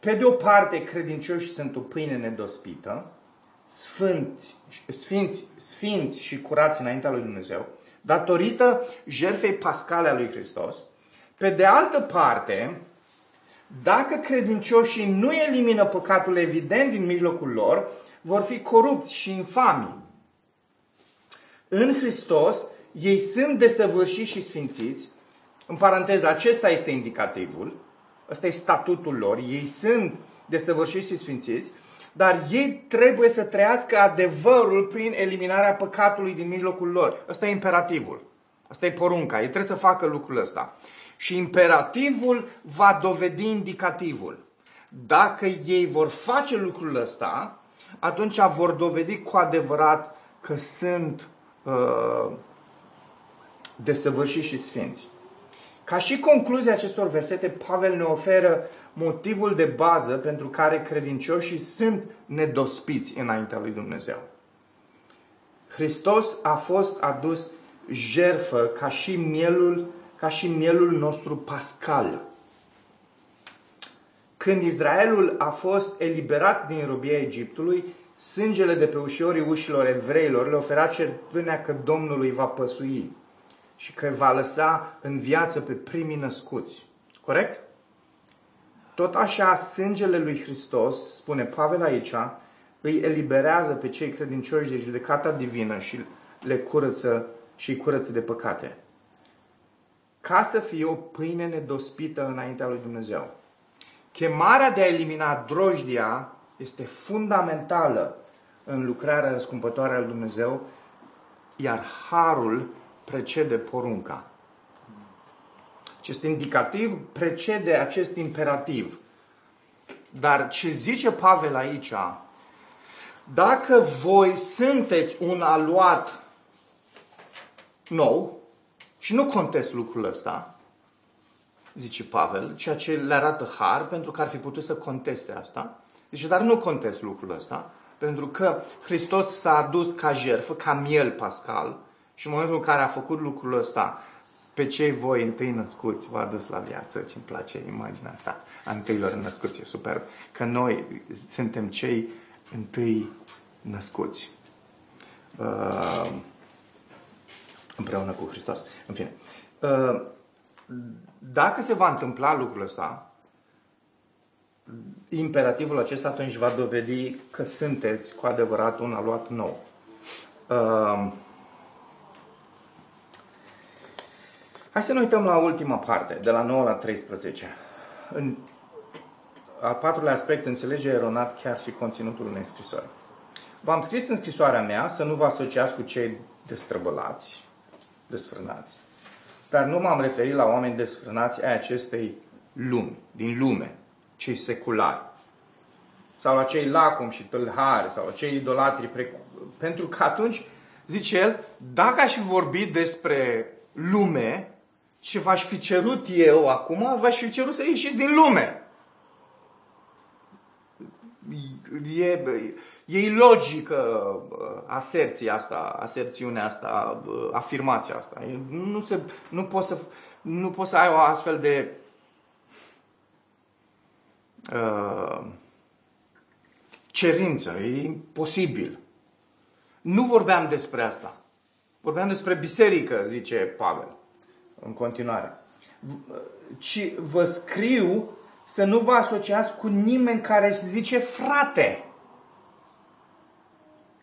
Pe de o parte, credincioși sunt o pâine nedospită, sfânți, sfinți, sfinți și curați înaintea lui Dumnezeu, datorită jertfei pascale a lui Hristos. Pe de altă parte, dacă credincioșii nu elimină păcatul evident din mijlocul lor, vor fi corupți și infami. În Hristos, ei sunt desăvârșiți și sfințiți. În paranteză, acesta este indicativul. Ăsta e statutul lor. Ei sunt desăvârșiți și sfințiți dar ei trebuie să trăiască adevărul prin eliminarea păcatului din mijlocul lor. Ăsta e imperativul. Asta e porunca. Ei trebuie să facă lucrul ăsta. Și imperativul va dovedi indicativul. Dacă ei vor face lucrul ăsta, atunci vor dovedi cu adevărat că sunt uh, desăvârșiți și sfinți. Ca și concluzia acestor versete, Pavel ne oferă motivul de bază pentru care credincioșii sunt nedospiți înaintea lui Dumnezeu. Hristos a fost adus jerfă ca și mielul, ca și mielul nostru pascal. Când Israelul a fost eliberat din robia Egiptului, sângele de pe ușorii ușilor evreilor le ofera certitudinea că Domnul îi va păsui și că va lăsa în viață pe primii născuți. Corect? Tot așa, sângele lui Hristos, spune Pavel aici, îi eliberează pe cei credincioși de judecata divină și le curăță și îi curăță de păcate. Ca să fie o pâine nedospită înaintea lui Dumnezeu. Chemarea de a elimina drojdia este fundamentală în lucrarea răscumpătoare a lui Dumnezeu, iar harul precede porunca. Acest indicativ precede acest imperativ. Dar ce zice Pavel aici, dacă voi sunteți un aluat nou, și nu contest lucrul ăsta, zice Pavel, ceea ce le arată har, pentru că ar fi putut să conteste asta. Zice, dar nu contest lucrul ăsta, pentru că Hristos s-a adus ca jertfă, ca miel pascal, Și în momentul în care a făcut lucrul ăsta, pe cei voi întâi născuți v-a dus la viață. Ce îmi place imaginea asta a întâilor născuți, e superb. Că noi suntem cei întâi născuți. Uh, împreună cu Hristos. În fine. Uh, dacă se va întâmpla lucrul ăsta, imperativul acesta atunci va dovedi că sunteți cu adevărat un aluat nou. Uh, hai să ne uităm la ultima parte, de la 9 la 13. În al patrulea aspect, înțelege eronat chiar și conținutul unei scrisori. V-am scris în scrisoarea mea să nu vă asociați cu cei destrăbălați, desfrânați. Dar nu m-am referit la oameni desfrânați ai acestei lumi, din lume, cei seculari. Sau la cei lacom și tâlhari, sau la cei idolatri. Pentru că atunci, zice el, dacă aș fi vorbit despre lume, ce v-aș fi cerut eu acum, v-aș fi cerut să ieșiți din lume. E, e ilogică uh, aserția asta, aserțiunea asta, uh, afirmația asta. Nu, se, nu, poți să, nu poți să ai o astfel de uh, cerință. E imposibil. Nu vorbeam despre asta. Vorbeam despre biserică, zice Pavel, în continuare. Ci vă scriu să nu vă asociați cu nimeni care își zice frate.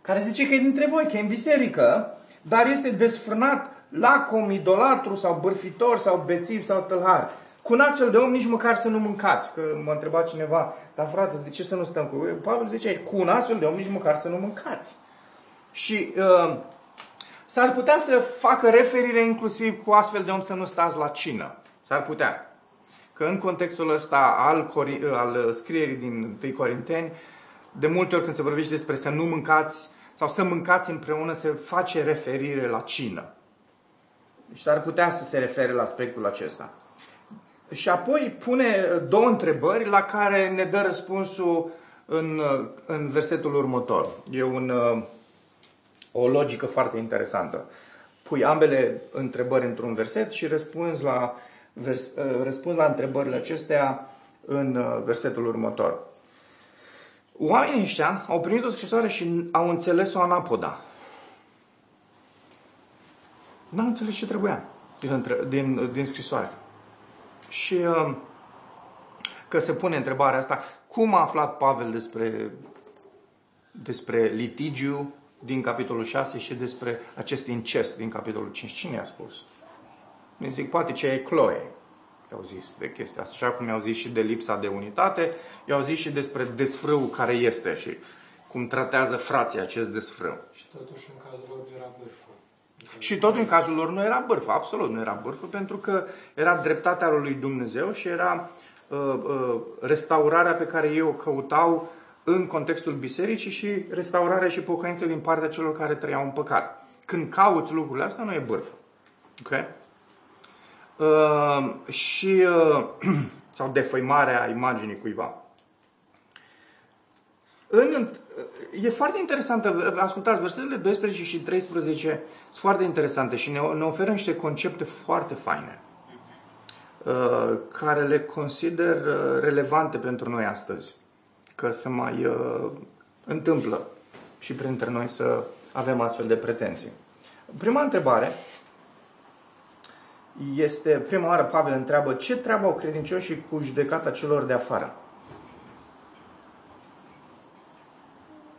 Care zice că e dintre voi, că e în biserică, dar este desfrânat lacom, idolatru sau bârfitor sau bețiv sau tâlhar. Cu un astfel de om nici măcar să nu mâncați. Că m-a întrebat cineva, dar frate, de ce să nu stăm cu... Pavel zice aici, cu un astfel de om nici măcar să nu mâncați. Și uh, s-ar putea să facă referire inclusiv cu astfel de om să nu stați la cină. S-ar putea că în contextul ăsta al, al scrierii din 1 Corinteni, de multe ori când se vorbește despre să nu mâncați sau să mâncați împreună, se face referire la cină. Deci ar putea să se refere la aspectul acesta. Și apoi pune două întrebări la care ne dă răspunsul în, în versetul următor. E un, o logică foarte interesantă. Pui ambele întrebări într-un verset și răspunzi la vers, uh, răspuns la întrebările acestea în uh, versetul următor. Oamenii ăștia au primit o scrisoare și au înțeles-o anapoda. Nu au înțeles ce trebuia din, din, din scrisoare. Și uh, că se pune întrebarea asta, cum a aflat Pavel despre, despre litigiu din capitolul 6 și despre acest incest din capitolul 5? Cine a spus? Mi zic, poate ce e Chloe. I-au zis de chestia asta. Așa cum mi-au zis și de lipsa de unitate, i-au zis și despre desfrâu care este și cum tratează frații acest desfrâu. Și totuși în cazul lor nu era bârfă. Și tot în cazul lor nu era bârfă, absolut nu era bârfă, pentru că era dreptatea lui Dumnezeu și era uh, uh, restaurarea pe care ei o căutau în contextul bisericii și restaurarea și pocăință din partea celor care trăiau în păcat. Când cauți lucrurile astea, nu e bârfă. Okay? uh, și, uh, sau defăimarea imaginii cuiva. În, e foarte interesantă, ascultați, versetele 12 și 13 sunt foarte interesante și ne, ne oferă niște concepte foarte faine, uh, care le consider uh, relevante pentru noi astăzi, că se mai uh, întâmplă și printre noi să avem astfel de pretenții. Prima întrebare este, prima oară Pavel întreabă, ce treabă au credincioșii cu judecata celor de afară?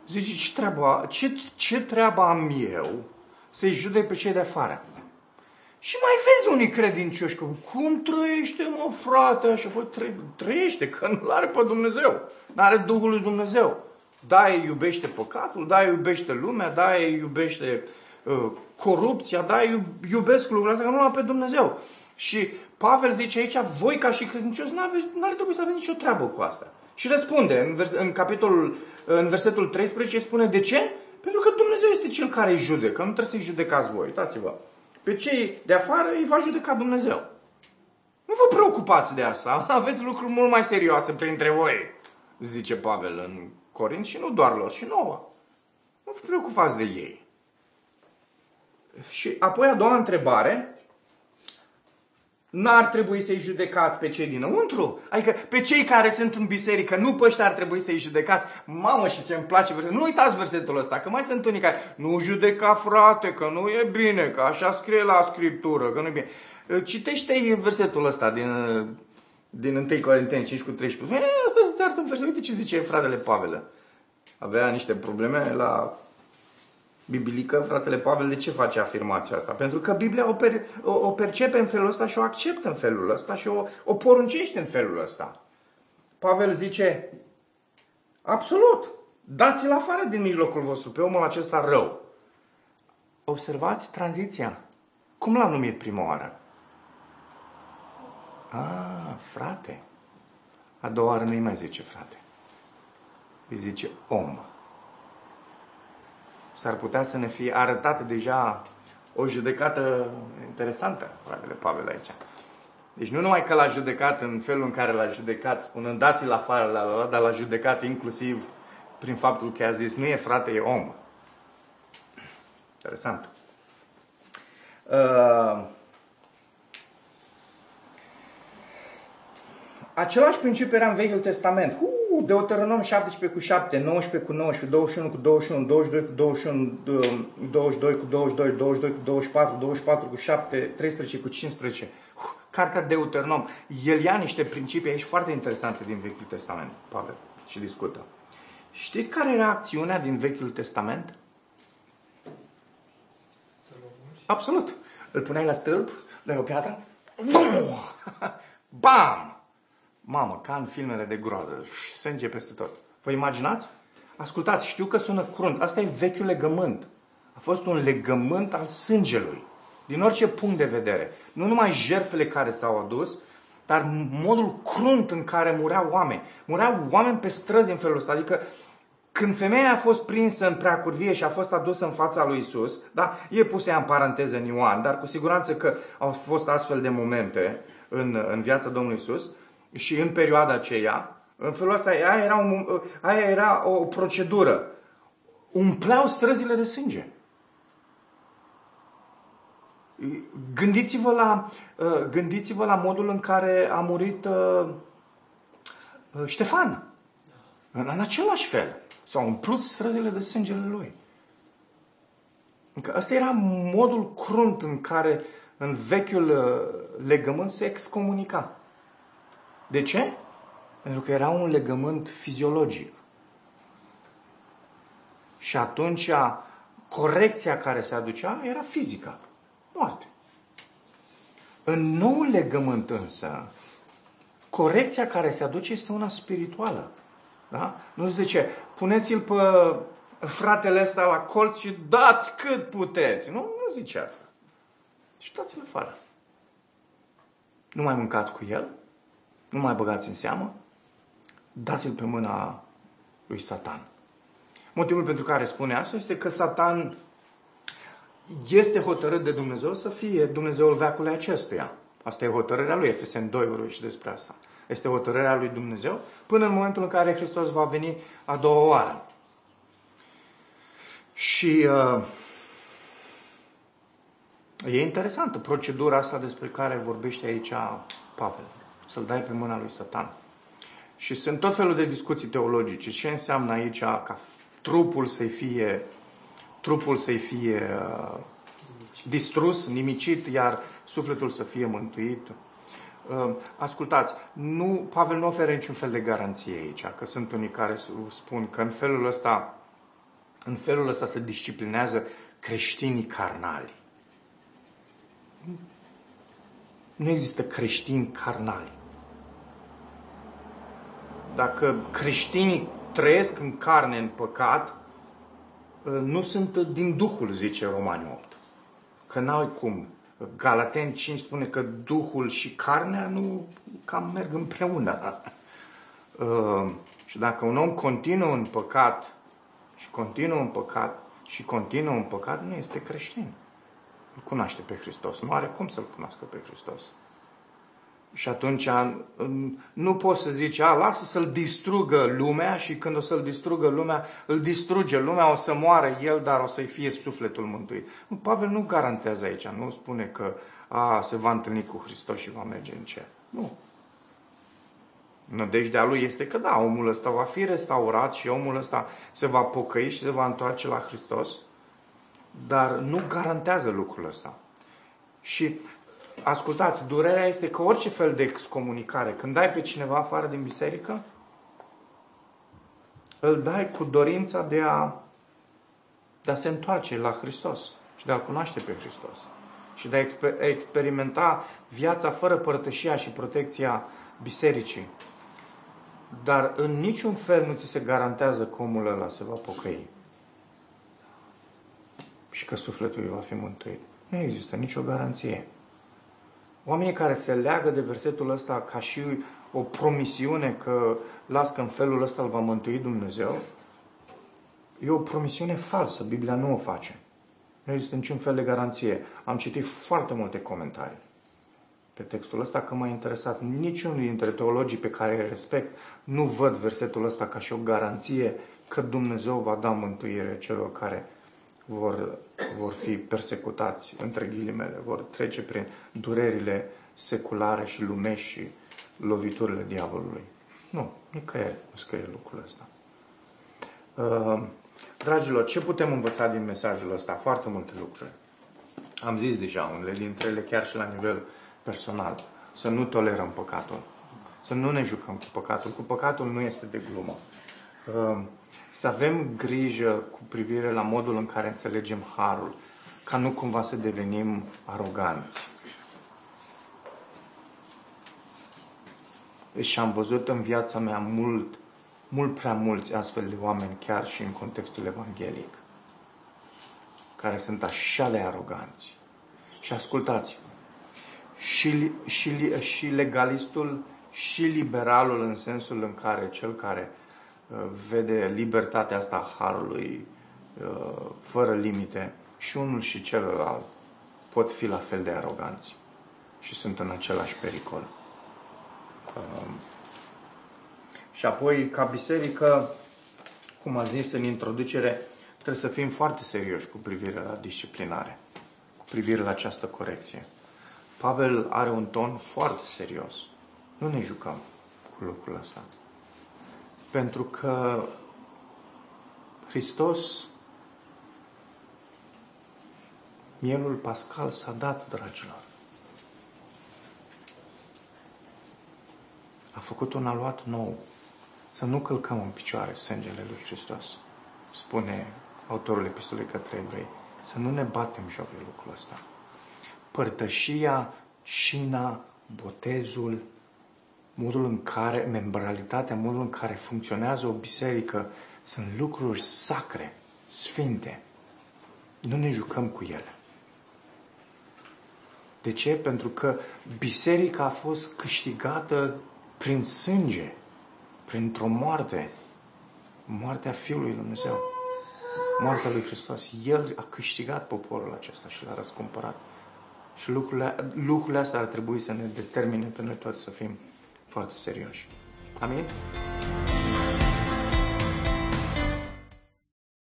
Zice, ce treabă, ce, ce treabă am eu să-i judec pe cei de afară? Și mai vezi unii credincioși că cum trăiește, mă, frate, așa, bă, tră, trăiește, că nu are pe Dumnezeu, nu are Duhul lui Dumnezeu. Da, iubește păcatul, da, iubește lumea, da, iubește Uh, corupția, da, iubesc lucrurile astea, că nu l pe Dumnezeu. Și Pavel zice aici, voi ca și credincioși, nu are trebui să aveți nicio treabă cu asta. Și răspunde în, vers, în capitolul, în versetul 13, spune de ce? Pentru că Dumnezeu este cel care îi judecă, nu trebuie să-i judecați voi, uitați-vă. Pe cei de afară îi va judeca Dumnezeu. Nu vă preocupați de asta, aveți lucruri mult mai serioase printre voi, zice Pavel în Corint și nu doar lor, și nouă. Nu vă preocupați de ei. Și apoi a doua întrebare, n-ar trebui să-i judecați pe cei dinăuntru? Adică pe cei care sunt în biserică, nu pe ăștia ar trebui să-i judecați? Mamă, și ce îmi place versetul. Nu uitați versetul ăsta, că mai sunt unii care nu judeca frate, că nu e bine, că așa scrie la Scriptură, că nu e bine. Citește versetul ăsta din, din 1 Corinteni 5 cu 13. E, asta să-ți arătă un verset. Uite ce zice fratele Pavel. Avea niște probleme la biblică, fratele Pavel, de ce face afirmația asta? Pentru că Biblia o, per, o, o percepe în felul ăsta și o acceptă în felul ăsta și o, o poruncește în felul ăsta. Pavel zice, absolut, dați-l afară din mijlocul vostru pe omul acesta rău. Observați tranziția. Cum l-a numit prima oară? Ah, frate. A doua oară nu-i mai zice frate. Îi zice om s-ar putea să ne fie arătat deja o judecată interesantă, fratele Pavel aici. Deci nu numai că l-a judecat în felul în care l-a judecat, spunând dați-l afară, la la, dar l-a judecat inclusiv prin faptul că a zis nu e frate, e om. Interesant. Uh, același principiu era în Vechiul Testament. Uh, Deuteronom 17 cu 7, 19 cu 19, 21 cu 21, 22 cu 21, 22 cu 22, 22 cu 24, 24 cu 7, 13 cu 15. Cartea Deuteronom. El ia niște principii aici foarte interesante din Vechiul Testament, Pavel, și discută. Știți care era acțiunea din Vechiul Testament? Absolut. Îl puneai la stâlp, la o piatră, bam! Mamă, ca în filmele de groază, sânge peste tot. Vă imaginați? Ascultați, știu că sună crunt. Asta e vechiul legământ. A fost un legământ al sângelui. Din orice punct de vedere. Nu numai jertfele care s-au adus, dar modul crunt în care mureau oameni. Mureau oameni pe străzi în felul ăsta. Adică când femeia a fost prinsă în preacurvie și a fost adusă în fața lui Isus, da, e pusă ea în paranteză în Ioan, dar cu siguranță că au fost astfel de momente în, în viața Domnului Isus, și în perioada aceea, în felul ăsta, aia era, un, aia era o procedură. Umpleau străzile de sânge. Gândiți-vă la, uh, gândiți-vă la modul în care a murit uh, uh, Ștefan. În, în același fel. S-au umplut străzile de sângele lui. Încă ăsta era modul crunt în care în vechiul legământ se excomunica. De ce? Pentru că era un legământ fiziologic. Și atunci corecția care se aducea era fizică. Moarte. În nou legământ însă, corecția care se aduce este una spirituală. Da? Nu se zice, puneți-l pe fratele ăsta la colț și dați cât puteți. Nu, nu zice asta. Și dați-l afară. Nu mai mâncați cu el, nu mai băgați în seamă, dați-l pe mâna lui Satan. Motivul pentru care spune asta este că Satan este hotărât de Dumnezeu să fie Dumnezeul veacului acestuia. Asta e hotărârea lui, Efesen 2 vorbește despre asta. Este hotărârea lui Dumnezeu până în momentul în care Hristos va veni a doua oară. Și uh, e interesantă procedura asta despre care vorbește aici Pavel să-l dai pe mâna lui Satan. Și sunt tot felul de discuții teologice. Ce înseamnă aici ca trupul să fie trupul să fie uh, distrus, nimicit, iar sufletul să fie mântuit. Uh, ascultați, nu, Pavel nu oferă niciun fel de garanție aici, că sunt unii care spun că în felul ăsta, în felul ăsta se disciplinează creștinii carnali. Nu există creștini carnali dacă creștinii trăiesc în carne, în păcat, ă, nu sunt din Duhul, zice Romani 8. Că n-au cum. Galaten 5 spune că Duhul și carnea nu cam merg împreună. Uh, și dacă un om continuă în păcat și continuă în păcat și continuă în păcat, nu este creștin. Îl cunoaște pe Hristos. Nu are cum să-L cunoască pe Hristos. Și atunci nu poți să zici, a, lasă să-l distrugă lumea și când o să-l distrugă lumea, îl distruge lumea, o să moară el, dar o să-i fie sufletul mântuit. Nu, Pavel nu garantează aici, nu spune că a, se va întâlni cu Hristos și va merge în cer. Nu. Nădejdea lui este că da, omul ăsta va fi restaurat și omul ăsta se va pocăi și se va întoarce la Hristos, dar nu garantează lucrul ăsta. Și ascultați, durerea este că orice fel de excomunicare, când dai pe cineva afară din biserică, îl dai cu dorința de a, de a se întoarce la Hristos și de a-L cunoaște pe Hristos și de a experimenta viața fără părtășia și protecția bisericii. Dar în niciun fel nu ți se garantează că omul ăla se va pocăi și că sufletul îi va fi mântuit. Nu există nicio garanție. Oamenii care se leagă de versetul ăsta ca și o promisiune că las că în felul ăsta îl va mântui Dumnezeu, e o promisiune falsă. Biblia nu o face. Nu există niciun fel de garanție. Am citit foarte multe comentarii pe textul ăsta că m-a interesat. Niciunul dintre teologii pe care îi respect nu văd versetul ăsta ca și o garanție că Dumnezeu va da mântuire celor care vor, vor fi persecutați, între ghilimele, vor trece prin durerile seculare și lumești și loviturile diavolului. Nu, nicăieri nu scrie lucrul ăsta. Uh, dragilor, ce putem învăța din mesajul ăsta? Foarte multe lucruri. Am zis deja unele dintre ele, chiar și la nivel personal. Să nu tolerăm păcatul. Să nu ne jucăm cu păcatul. Cu păcatul nu este de glumă. Uh, să avem grijă cu privire la modul în care înțelegem harul, ca nu cumva să devenim aroganți. Și am văzut în viața mea mult, mult prea mulți astfel de oameni, chiar și în contextul evanghelic, care sunt așa de aroganți. Și ascultați-vă, și, și, și legalistul și liberalul în sensul în care cel care Uh, vede libertatea asta a Harului uh, fără limite și unul și celălalt pot fi la fel de aroganți și sunt în același pericol. Um, și apoi, ca biserică, cum a zis în introducere, trebuie să fim foarte serioși cu privire la disciplinare, cu privire la această corecție. Pavel are un ton foarte serios. Nu ne jucăm cu lucrul ăsta. Pentru că Hristos, mielul pascal s-a dat, dragilor. A făcut un aluat nou. Să nu călcăm în picioare sângele lui Hristos. Spune autorul epistolei către evrei. Să nu ne batem joc de lucrul ăsta. Părtășia, șina, botezul, modul în care, membralitatea, modul în care funcționează o biserică, sunt lucruri sacre, sfinte. Nu ne jucăm cu ele. De ce? Pentru că biserica a fost câștigată prin sânge, printr-o moarte, moartea Fiului Lui Dumnezeu, moartea lui Hristos. El a câștigat poporul acesta și l-a răscumpărat. Și lucrurile, lucrurile astea ar trebui să ne determine pe noi toți să fim foarte serioși. Amin?